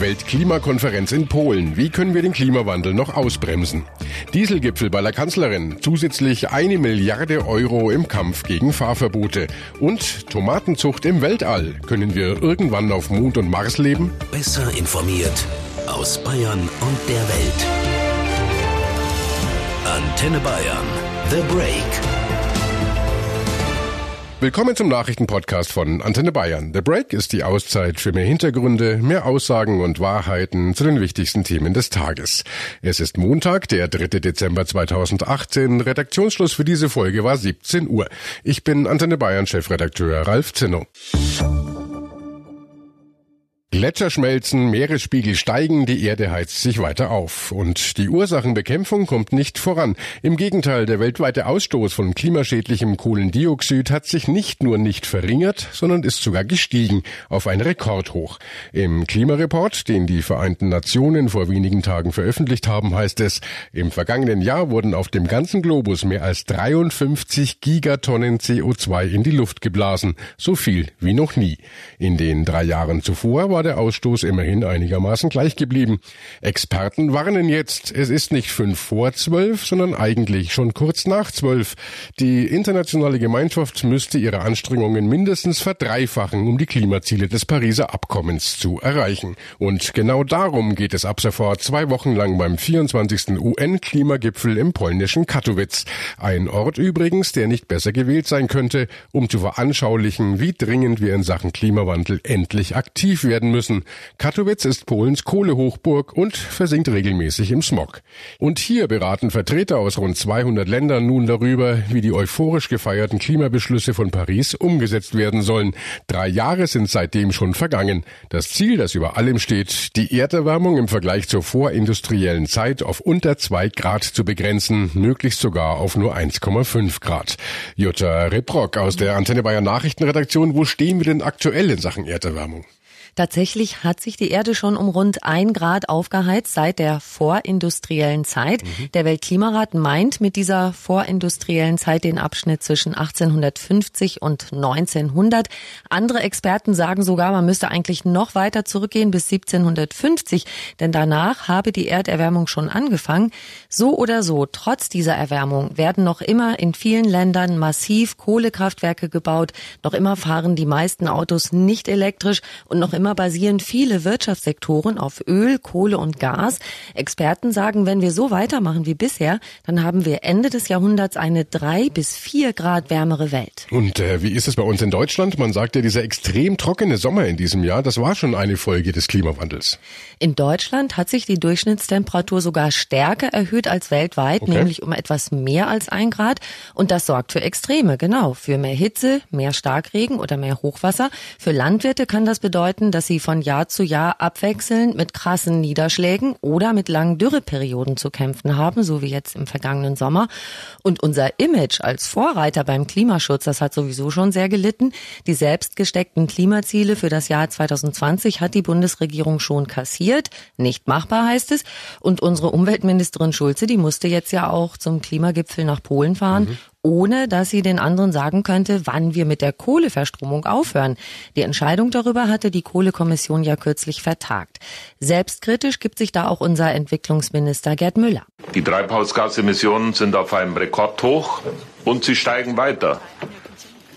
Weltklimakonferenz in Polen. Wie können wir den Klimawandel noch ausbremsen? Dieselgipfel bei der Kanzlerin. Zusätzlich eine Milliarde Euro im Kampf gegen Fahrverbote. Und Tomatenzucht im Weltall. Können wir irgendwann auf Mond und Mars leben? Besser informiert aus Bayern und der Welt. Antenne Bayern. The Break. Willkommen zum Nachrichtenpodcast von Antenne Bayern. The Break ist die Auszeit für mehr Hintergründe, mehr Aussagen und Wahrheiten zu den wichtigsten Themen des Tages. Es ist Montag, der 3. Dezember 2018. Redaktionsschluss für diese Folge war 17 Uhr. Ich bin Antenne Bayern Chefredakteur Ralf Zinno. Gletscher schmelzen, Meeresspiegel steigen, die Erde heizt sich weiter auf. Und die Ursachenbekämpfung kommt nicht voran. Im Gegenteil, der weltweite Ausstoß von klimaschädlichem Kohlendioxid hat sich nicht nur nicht verringert, sondern ist sogar gestiegen auf ein Rekordhoch. Im Klimareport, den die Vereinten Nationen vor wenigen Tagen veröffentlicht haben, heißt es, im vergangenen Jahr wurden auf dem ganzen Globus mehr als 53 Gigatonnen CO2 in die Luft geblasen. So viel wie noch nie. In den drei Jahren zuvor war der Ausstoß immerhin einigermaßen gleich geblieben. Experten warnen jetzt, es ist nicht fünf vor zwölf, sondern eigentlich schon kurz nach zwölf. Die internationale Gemeinschaft müsste ihre Anstrengungen mindestens verdreifachen, um die Klimaziele des Pariser Abkommens zu erreichen. Und genau darum geht es ab sofort zwei Wochen lang beim 24. UN-Klimagipfel im polnischen Katowice. Ein Ort übrigens, der nicht besser gewählt sein könnte, um zu veranschaulichen, wie dringend wir in Sachen Klimawandel endlich aktiv werden müssen. Katowice ist Polens Kohlehochburg und versinkt regelmäßig im Smog. Und hier beraten Vertreter aus rund 200 Ländern nun darüber, wie die euphorisch gefeierten Klimabeschlüsse von Paris umgesetzt werden sollen. Drei Jahre sind seitdem schon vergangen. Das Ziel, das über allem steht, die Erderwärmung im Vergleich zur vorindustriellen Zeit auf unter zwei Grad zu begrenzen, möglichst sogar auf nur 1,5 Grad. Jutta Reprock aus der Antenne Bayern Nachrichtenredaktion, wo stehen wir denn aktuell in Sachen Erderwärmung? Tatsächlich hat sich die Erde schon um rund ein Grad aufgeheizt seit der vorindustriellen Zeit. Mhm. Der Weltklimarat meint mit dieser vorindustriellen Zeit den Abschnitt zwischen 1850 und 1900. Andere Experten sagen sogar, man müsste eigentlich noch weiter zurückgehen bis 1750, denn danach habe die Erderwärmung schon angefangen. So oder so, trotz dieser Erwärmung werden noch immer in vielen Ländern massiv Kohlekraftwerke gebaut. Noch immer fahren die meisten Autos nicht elektrisch und noch immer immer basieren viele Wirtschaftssektoren auf Öl, Kohle und Gas. Experten sagen, wenn wir so weitermachen wie bisher, dann haben wir Ende des Jahrhunderts eine drei bis vier Grad wärmere Welt. Und äh, wie ist es bei uns in Deutschland? Man sagt ja, dieser extrem trockene Sommer in diesem Jahr, das war schon eine Folge des Klimawandels. In Deutschland hat sich die Durchschnittstemperatur sogar stärker erhöht als weltweit, okay. nämlich um etwas mehr als ein Grad. Und das sorgt für Extreme, genau, für mehr Hitze, mehr Starkregen oder mehr Hochwasser. Für Landwirte kann das bedeuten, dass sie von Jahr zu Jahr abwechselnd mit krassen Niederschlägen oder mit langen Dürreperioden zu kämpfen haben, so wie jetzt im vergangenen Sommer. Und unser Image als Vorreiter beim Klimaschutz, das hat sowieso schon sehr gelitten. Die selbst gesteckten Klimaziele für das Jahr 2020 hat die Bundesregierung schon kassiert. Nicht machbar heißt es. Und unsere Umweltministerin Schulze, die musste jetzt ja auch zum Klimagipfel nach Polen fahren, mhm ohne dass sie den anderen sagen könnte, wann wir mit der Kohleverstromung aufhören. Die Entscheidung darüber hatte die Kohlekommission ja kürzlich vertagt. Selbstkritisch gibt sich da auch unser Entwicklungsminister Gerd Müller. Die Treibhausgasemissionen sind auf einem Rekordhoch und sie steigen weiter.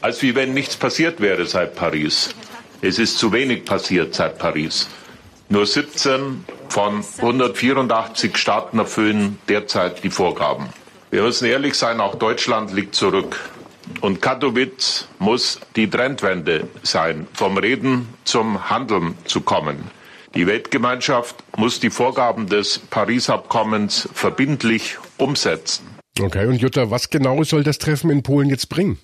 Als wie wenn nichts passiert wäre seit Paris. Es ist zu wenig passiert seit Paris. Nur 17 von 184 Staaten erfüllen derzeit die Vorgaben. Wir müssen ehrlich sein, auch Deutschland liegt zurück. Und Katowice muss die Trendwende sein, vom Reden zum Handeln zu kommen. Die Weltgemeinschaft muss die Vorgaben des Paris-Abkommens verbindlich umsetzen. Okay, und Jutta, was genau soll das Treffen in Polen jetzt bringen?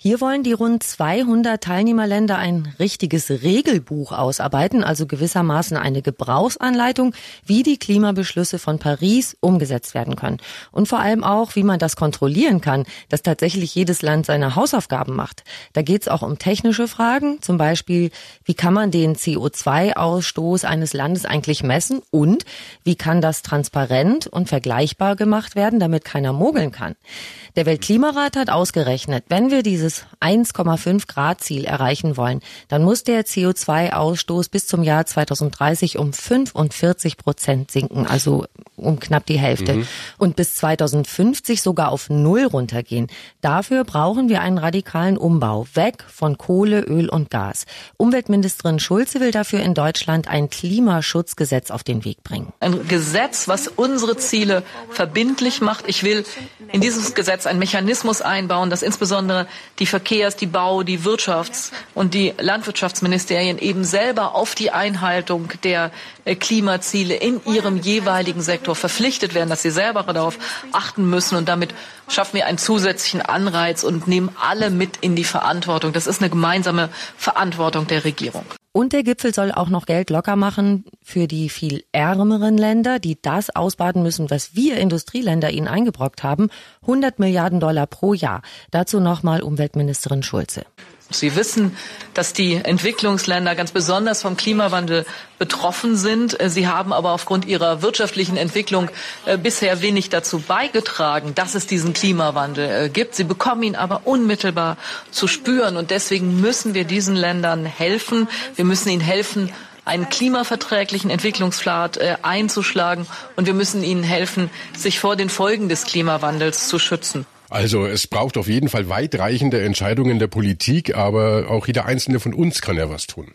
Hier wollen die rund 200 Teilnehmerländer ein richtiges Regelbuch ausarbeiten, also gewissermaßen eine Gebrauchsanleitung, wie die Klimabeschlüsse von Paris umgesetzt werden können. Und vor allem auch, wie man das kontrollieren kann, dass tatsächlich jedes Land seine Hausaufgaben macht. Da geht es auch um technische Fragen, zum Beispiel, wie kann man den CO2-Ausstoß eines Landes eigentlich messen und wie kann das transparent und vergleichbar gemacht werden, damit keiner mogeln kann. Der Weltklimarat hat ausgerechnet, wenn wir diese dieses 1,5 Grad Ziel erreichen wollen, dann muss der CO2-Ausstoß bis zum Jahr 2030 um 45 Prozent sinken, also um knapp die Hälfte. Mhm. Und bis 2050 sogar auf Null runtergehen. Dafür brauchen wir einen radikalen Umbau, weg von Kohle, Öl und Gas. Umweltministerin Schulze will dafür in Deutschland ein Klimaschutzgesetz auf den Weg bringen. Ein Gesetz, was unsere Ziele verbindlich macht. Ich will in dieses Gesetz einen Mechanismus einbauen, dass insbesondere die Verkehrs-, die Bau-, die Wirtschafts- und die Landwirtschaftsministerien eben selber auf die Einhaltung der Klimaziele in ihrem jeweiligen Sektor verpflichtet werden, dass sie selber darauf achten müssen. Und damit schaffen wir einen zusätzlichen Anreiz und nehmen alle mit in die Verantwortung. Das ist eine gemeinsame Verantwortung der Regierung. Und der Gipfel soll auch noch Geld locker machen für die viel ärmeren Länder, die das ausbaden müssen, was wir Industrieländer ihnen eingebrockt haben. 100 Milliarden Dollar pro Jahr. Dazu nochmal Umweltministerin Schulze. Sie wissen, dass die Entwicklungsländer ganz besonders vom Klimawandel betroffen sind. Sie haben aber aufgrund ihrer wirtschaftlichen Entwicklung äh, bisher wenig dazu beigetragen, dass es diesen Klimawandel äh, gibt. Sie bekommen ihn aber unmittelbar zu spüren. Und deswegen müssen wir diesen Ländern helfen. Wir müssen ihnen helfen, einen klimaverträglichen Entwicklungspfad äh, einzuschlagen. Und wir müssen ihnen helfen, sich vor den Folgen des Klimawandels zu schützen. Also es braucht auf jeden Fall weitreichende Entscheidungen der Politik, aber auch jeder einzelne von uns kann ja was tun.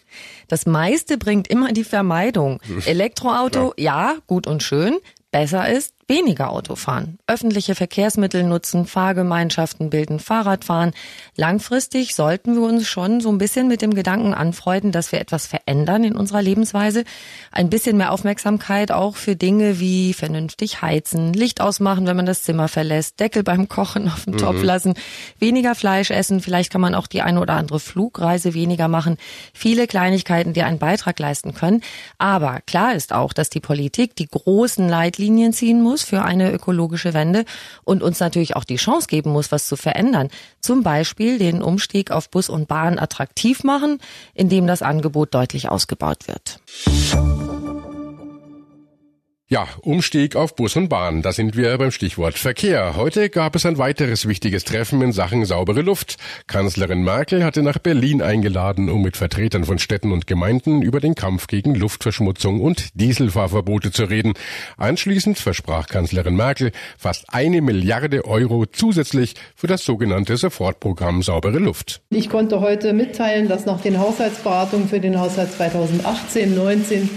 Das meiste bringt immer die Vermeidung. Elektroauto, ja. ja, gut und schön. Besser ist, weniger Auto fahren, öffentliche Verkehrsmittel nutzen, Fahrgemeinschaften bilden, Fahrradfahren. Langfristig sollten wir uns schon so ein bisschen mit dem Gedanken anfreunden, dass wir etwas verändern in unserer Lebensweise. Ein bisschen mehr Aufmerksamkeit auch für Dinge wie vernünftig heizen, Licht ausmachen, wenn man das Zimmer verlässt, Deckel beim Kochen auf dem mhm. Topf lassen, weniger Fleisch essen. Vielleicht kann man auch die eine oder andere Flugreise weniger machen. Viele Kleinigkeiten, die einen Beitrag leisten können. Aber klar ist auch, dass die Politik die großen Leitlinien ziehen muss muss für eine ökologische Wende und uns natürlich auch die Chance geben muss, was zu verändern. Zum Beispiel den Umstieg auf Bus und Bahn attraktiv machen, indem das Angebot deutlich ausgebaut wird. Ja, Umstieg auf Bus und Bahn, da sind wir beim Stichwort Verkehr. Heute gab es ein weiteres wichtiges Treffen in Sachen saubere Luft. Kanzlerin Merkel hatte nach Berlin eingeladen, um mit Vertretern von Städten und Gemeinden über den Kampf gegen Luftverschmutzung und Dieselfahrverbote zu reden. Anschließend versprach Kanzlerin Merkel fast eine Milliarde Euro zusätzlich für das sogenannte Sofortprogramm saubere Luft. Ich konnte heute mitteilen, dass nach den Haushaltsberatungen für den Haushalt 2018-19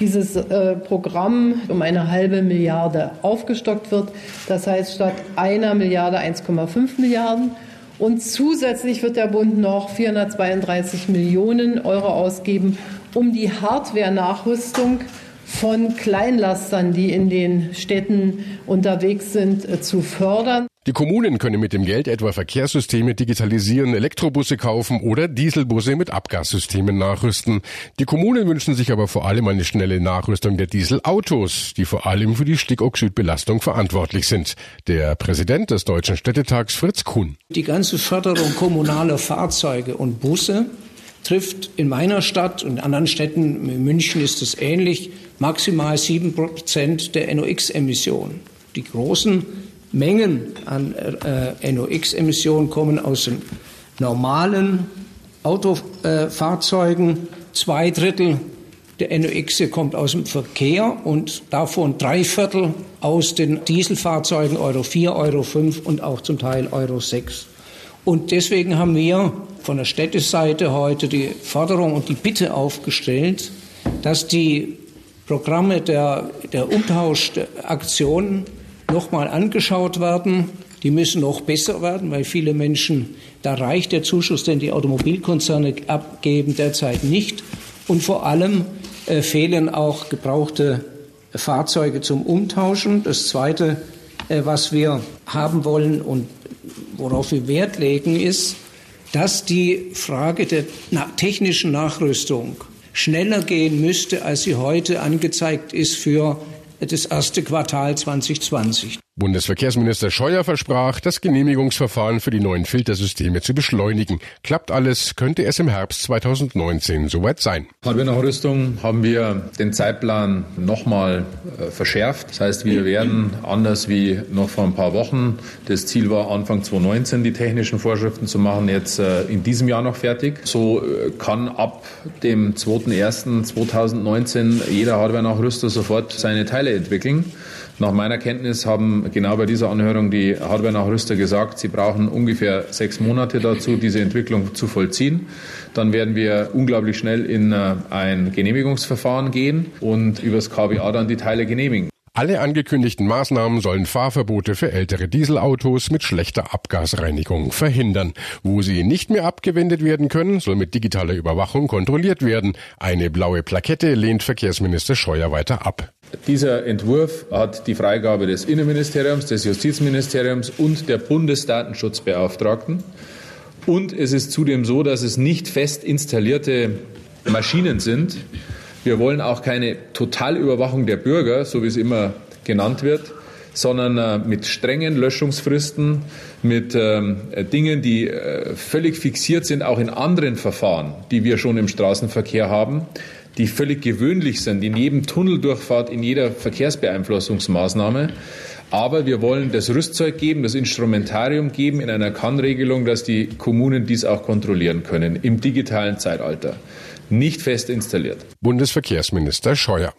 dieses äh, Programm um eine halbe Milliarde aufgestockt wird. Das heißt, statt einer Milliarde 1,5 Milliarden. Und zusätzlich wird der Bund noch 432 Millionen Euro ausgeben, um die Hardware-Nachrüstung von Kleinlastern, die in den Städten unterwegs sind, äh, zu fördern. Die Kommunen können mit dem Geld etwa Verkehrssysteme digitalisieren, Elektrobusse kaufen oder Dieselbusse mit Abgassystemen nachrüsten. Die Kommunen wünschen sich aber vor allem eine schnelle Nachrüstung der Dieselautos, die vor allem für die Stickoxidbelastung verantwortlich sind. Der Präsident des Deutschen Städtetags Fritz Kuhn. Die ganze Förderung kommunaler Fahrzeuge und Busse trifft in meiner Stadt und in anderen Städten, in München ist es ähnlich, maximal sieben Prozent der NOx-Emissionen. Die großen Mengen an äh, NOx-Emissionen kommen aus den normalen Autofahrzeugen. Zwei Drittel der NOx kommt aus dem Verkehr und davon drei Viertel aus den Dieselfahrzeugen Euro 4, Euro 5 und auch zum Teil Euro 6. Und deswegen haben wir von der Städteseite heute die Forderung und die Bitte aufgestellt, dass die Programme der, der Umtauschaktionen nochmal angeschaut werden. Die müssen noch besser werden, weil viele Menschen, da reicht der Zuschuss, den die Automobilkonzerne abgeben, derzeit nicht. Und vor allem äh, fehlen auch gebrauchte Fahrzeuge zum Umtauschen. Das Zweite, äh, was wir haben wollen und worauf wir Wert legen, ist, dass die Frage der na technischen Nachrüstung schneller gehen müsste, als sie heute angezeigt ist für das erste Quartal 2020. Bundesverkehrsminister Scheuer versprach, das Genehmigungsverfahren für die neuen Filtersysteme zu beschleunigen. Klappt alles, könnte es im Herbst 2019 soweit sein. Hardwarenachrüstung haben wir den Zeitplan nochmal äh, verschärft. Das heißt, wir werden anders wie noch vor ein paar Wochen, das Ziel war Anfang 2019 die technischen Vorschriften zu machen, jetzt äh, in diesem Jahr noch fertig. So äh, kann ab dem 2.1.2019 jeder Hardwarenachrüster sofort seine Teile entwickeln. Nach meiner Kenntnis haben genau bei dieser Anhörung die Hardware-Nachrüster gesagt, sie brauchen ungefähr sechs Monate dazu, diese Entwicklung zu vollziehen. Dann werden wir unglaublich schnell in äh, ein Genehmigungsverfahren gehen und übers KBA dann die Teile genehmigen. Alle angekündigten Maßnahmen sollen Fahrverbote für ältere Dieselautos mit schlechter Abgasreinigung verhindern. Wo sie nicht mehr abgewendet werden können, soll mit digitaler Überwachung kontrolliert werden. Eine blaue Plakette lehnt Verkehrsminister Scheuer weiter ab. Dieser Entwurf hat die Freigabe des Innenministeriums, des Justizministeriums und der Bundesdatenschutzbeauftragten. Und es ist zudem so, dass es nicht fest installierte Maschinen sind. Wir wollen auch keine Totalüberwachung der Bürger, so wie es immer genannt wird, sondern äh, mit strengen Löschungsfristen, mit ähm, Dingen, die äh, völlig fixiert sind, auch in anderen Verfahren, die wir schon im Straßenverkehr haben die völlig gewöhnlich sind, in jedem Tunneldurchfahrt, in jeder Verkehrsbeeinflussungsmaßnahme. Aber wir wollen das Rüstzeug geben, das Instrumentarium geben in einer Kannregelung, dass die Kommunen dies auch kontrollieren können im digitalen Zeitalter. Nicht fest installiert. Bundesverkehrsminister Scheuer.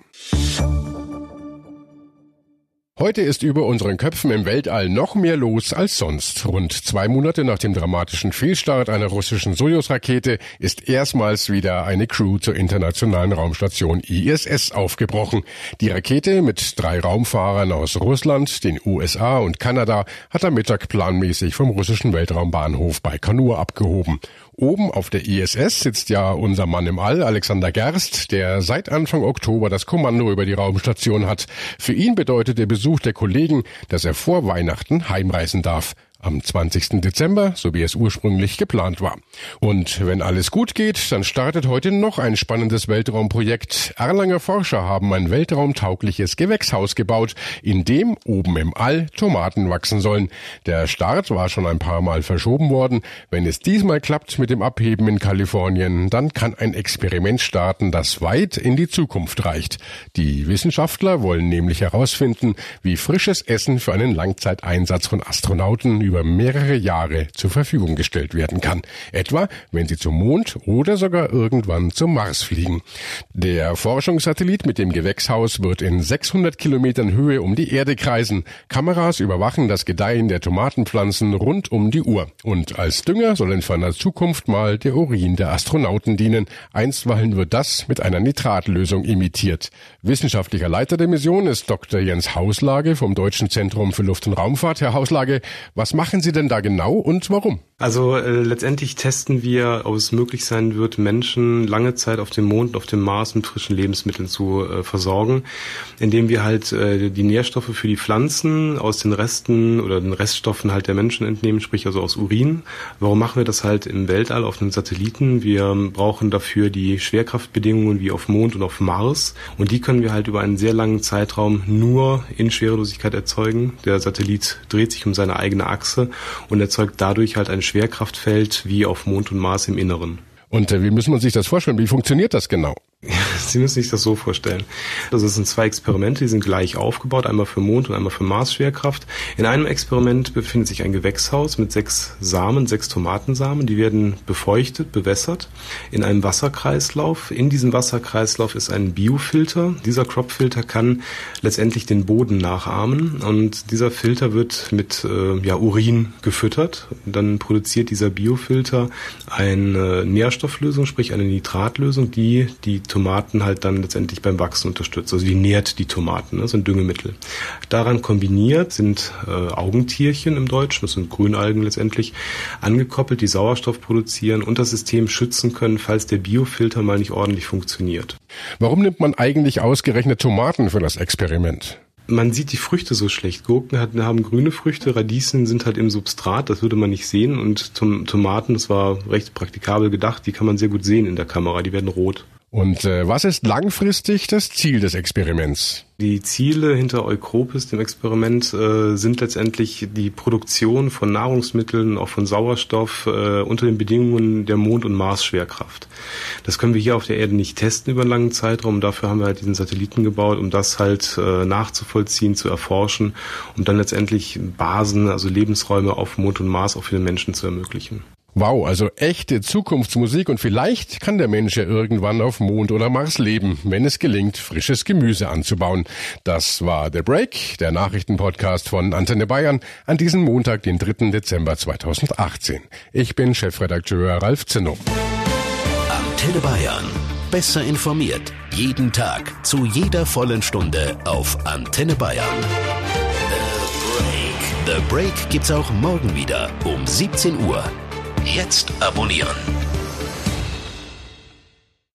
Heute ist über unseren Köpfen im Weltall noch mehr los als sonst. Rund zwei Monate nach dem dramatischen Fehlstart einer russischen Sojus-Rakete ist erstmals wieder eine Crew zur internationalen Raumstation ISS aufgebrochen. Die Rakete mit drei Raumfahrern aus Russland, den USA und Kanada hat am Mittag planmäßig vom russischen Weltraumbahnhof Baikonur abgehoben. Oben auf der ISS sitzt ja unser Mann im All, Alexander Gerst, der seit Anfang Oktober das Kommando über die Raumstation hat. Für ihn bedeutet der Besuch der Kollegen, dass er vor Weihnachten heimreisen darf am 20. Dezember, so wie es ursprünglich geplant war. Und wenn alles gut geht, dann startet heute noch ein spannendes Weltraumprojekt. Erlanger Forscher haben ein weltraumtaugliches Gewächshaus gebaut, in dem oben im All Tomaten wachsen sollen. Der Start war schon ein paar Mal verschoben worden. Wenn es diesmal klappt mit dem Abheben in Kalifornien, dann kann ein Experiment starten, das weit in die Zukunft reicht. Die Wissenschaftler wollen nämlich herausfinden, wie frisches Essen für einen Langzeiteinsatz von Astronauten über mehrere Jahre zur Verfügung gestellt werden kann. Etwa, wenn sie zum Mond oder sogar irgendwann zum Mars fliegen. Der Forschungssatellit mit dem Gewächshaus wird in 600 Kilometern Höhe um die Erde kreisen. Kameras überwachen das Gedeihen der Tomatenpflanzen rund um die Uhr. Und als Dünger soll in ferner Zukunft mal der Urin der Astronauten dienen. Einstweilen wird das mit einer Nitratlösung imitiert. Wissenschaftlicher Leiter der Mission ist Dr. Jens Hauslage vom Deutschen Zentrum für Luft- und Raumfahrt. Herr Hauslage, was machen Sie denn da genau und warum? Also äh, letztendlich testen wir, ob es möglich sein wird, Menschen lange Zeit auf dem Mond auf dem Mars mit frischen Lebensmitteln zu äh, versorgen, indem wir halt äh, die Nährstoffe für die Pflanzen aus den Resten oder den Reststoffen halt der Menschen entnehmen, sprich also aus Urin. Warum machen wir das halt im Weltall auf einem Satelliten? Wir brauchen dafür die Schwerkraftbedingungen wie auf Mond und auf Mars und die können wir halt über einen sehr langen Zeitraum nur in Schwerelosigkeit erzeugen. Der Satellit dreht sich um seine eigene Achse und erzeugt dadurch halt ein Schwerkraftfeld wie auf Mond und Mars im Inneren. Und äh, wie muss man sich das vorstellen? Wie funktioniert das genau? Sie müssen sich das so vorstellen. Es sind zwei Experimente, die sind gleich aufgebaut, einmal für Mond und einmal für Mars-Schwerkraft. In einem Experiment befindet sich ein Gewächshaus mit sechs Samen, sechs Tomatensamen, die werden befeuchtet, bewässert in einem Wasserkreislauf. In diesem Wasserkreislauf ist ein Biofilter. Dieser Cropfilter kann letztendlich den Boden nachahmen und dieser Filter wird mit äh, ja, Urin gefüttert. Dann produziert dieser Biofilter eine Nährstofflösung, sprich eine Nitratlösung, die die Tomaten halt dann letztendlich beim Wachsen unterstützt. Also die nährt die Tomaten, ne, so ein Düngemittel. Daran kombiniert sind äh, Augentierchen im Deutschen, das sind Grünalgen letztendlich, angekoppelt, die Sauerstoff produzieren und das System schützen können, falls der Biofilter mal nicht ordentlich funktioniert. Warum nimmt man eigentlich ausgerechnet Tomaten für das Experiment? man sieht die Früchte so schlecht. Gurken hat, haben grüne Früchte, Radieschen sind halt im Substrat, das würde man nicht sehen. Und Tomaten, das war recht praktikabel gedacht, die kann man sehr gut sehen in der Kamera, die werden rot. Und äh, was ist langfristig das Ziel des Experiments? Die Ziele hinter Eukropis, dem Experiment, äh, sind letztendlich die Produktion von Nahrungsmitteln, auch von Sauerstoff äh, unter den Bedingungen der Mond- und Mars-Schwerkraft. Das können wir hier auf der Erde nicht testen über einen langen Zeitraum. Dafür haben wir halt diesen Satelliten gebaut, um das halt äh, nachzuvollziehen, zu erforschen, um dann letztendlich Basen, also Lebensräume auf Mond und Mars auch für den Menschen zu ermöglichen. Wow, also echte Zukunftsmusik und vielleicht kann der Mensch ja irgendwann auf Mond oder Mars leben, wenn es gelingt, frisches Gemüse anzubauen. Das war The Break, der Nachrichtenpodcast von Antenne Bayern an diesem Montag, den 3. Dezember 2018. Ich bin Chefredakteur Ralf Zinno. Antenne Bayern. Besser informiert. Jeden Tag. Zu jeder vollen Stunde auf Antenne Bayern. The Break. The Break gibt's auch morgen wieder um 17 Uhr. Jetzt abonnieren.